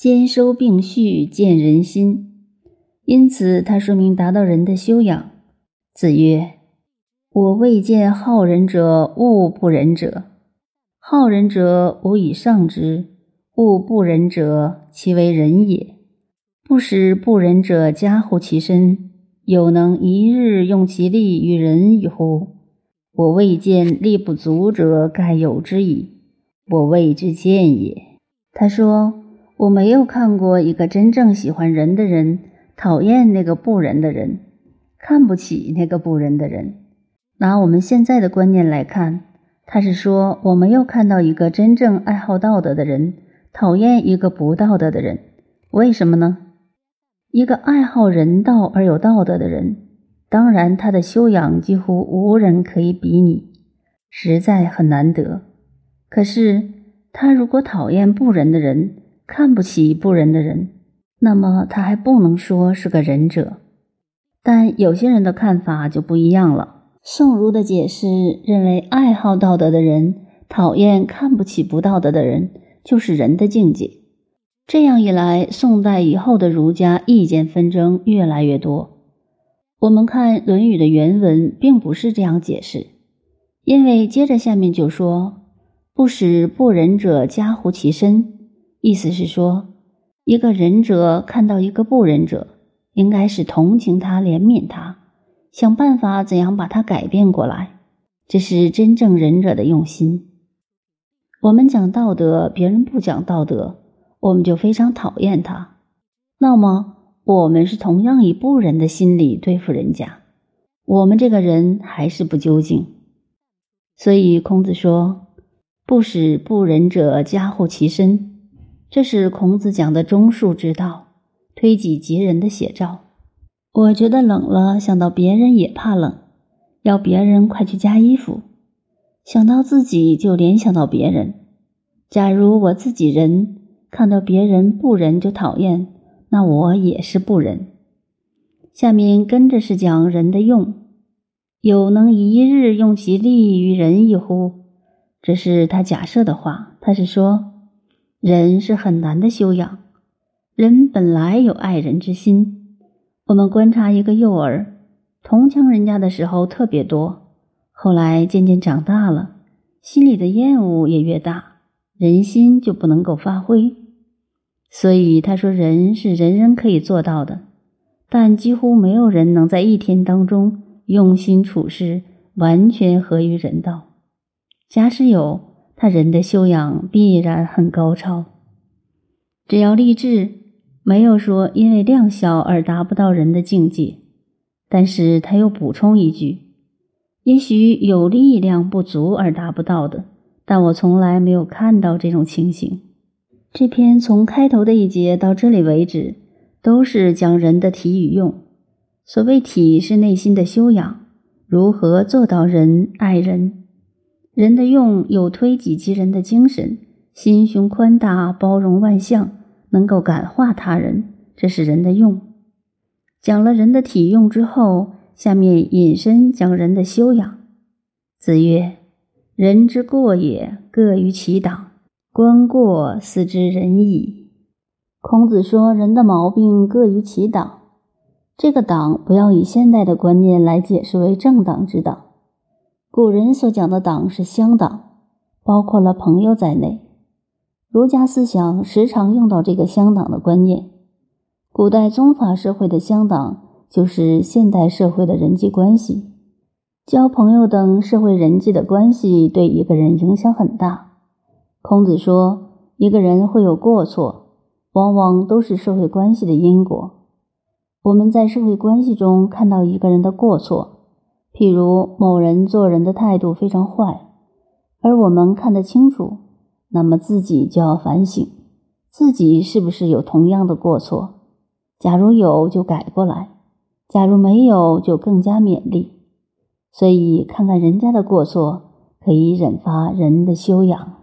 兼收并蓄，见人心。因此，它说明达到人的修养。子曰：“我未见好人者恶不仁者。好人者，吾以上之；恶不仁者，其为仁也。不使不仁者加乎其身，有能一日用其力于人与乎？我未见力不足者，盖有之矣。我谓之见也。”他说。我没有看过一个真正喜欢人的人讨厌那个不仁的人，看不起那个不仁的人。拿我们现在的观念来看，他是说我没有看到一个真正爱好道德的人讨厌一个不道德的人。为什么呢？一个爱好人道而有道德的人，当然他的修养几乎无人可以比拟，实在很难得。可是他如果讨厌不仁的人，看不起不仁的人，那么他还不能说是个仁者。但有些人的看法就不一样了。宋儒的解释认为，爱好道德的人讨厌看不起不道德的人，就是人的境界。这样一来，宋代以后的儒家意见纷争越来越多。我们看《论语》的原文，并不是这样解释，因为接着下面就说：“不使不仁者加乎其身。”意思是说，一个仁者看到一个不仁者，应该是同情他、怜悯他，想办法怎样把他改变过来。这是真正仁者的用心。我们讲道德，别人不讲道德，我们就非常讨厌他。那么，我们是同样以不仁的心理对付人家，我们这个人还是不究竟。所以，孔子说：“不使不仁者加乎其身。”这是孔子讲的中恕之道，推己及人的写照。我觉得冷了，想到别人也怕冷，要别人快去加衣服；想到自己就联想到别人。假如我自己仁，看到别人不仁就讨厌，那我也是不仁。下面跟着是讲人的用，有能一日用其力于人一乎？这是他假设的话，他是说。人是很难的修养，人本来有爱人之心。我们观察一个幼儿，同情人家的时候特别多，后来渐渐长大了，心里的厌恶也越大，人心就不能够发挥。所以他说，人是人人可以做到的，但几乎没有人能在一天当中用心处事，完全合于人道。假使有。他人的修养必然很高超，只要立志，没有说因为量小而达不到人的境界。但是他又补充一句：也许有力量不足而达不到的，但我从来没有看到这种情形。这篇从开头的一节到这里为止，都是讲人的体与用。所谓体，是内心的修养，如何做到人爱人。人的用有推己及人的精神，心胸宽大，包容万象，能够感化他人，这是人的用。讲了人的体用之后，下面引申讲人的修养。子曰：“人之过也，各于其党。观过，斯之仁矣。”孔子说，人的毛病各于其党。这个党不要以现代的观念来解释为政党之党。古人所讲的党是乡党，包括了朋友在内。儒家思想时常用到这个乡党的观念。古代宗法社会的乡党就是现代社会的人际关系，交朋友等社会人际的关系对一个人影响很大。孔子说，一个人会有过错，往往都是社会关系的因果。我们在社会关系中看到一个人的过错。譬如某人做人的态度非常坏，而我们看得清楚，那么自己就要反省，自己是不是有同样的过错？假如有，就改过来；假如没有，就更加勉励。所以，看看人家的过错，可以引发人的修养。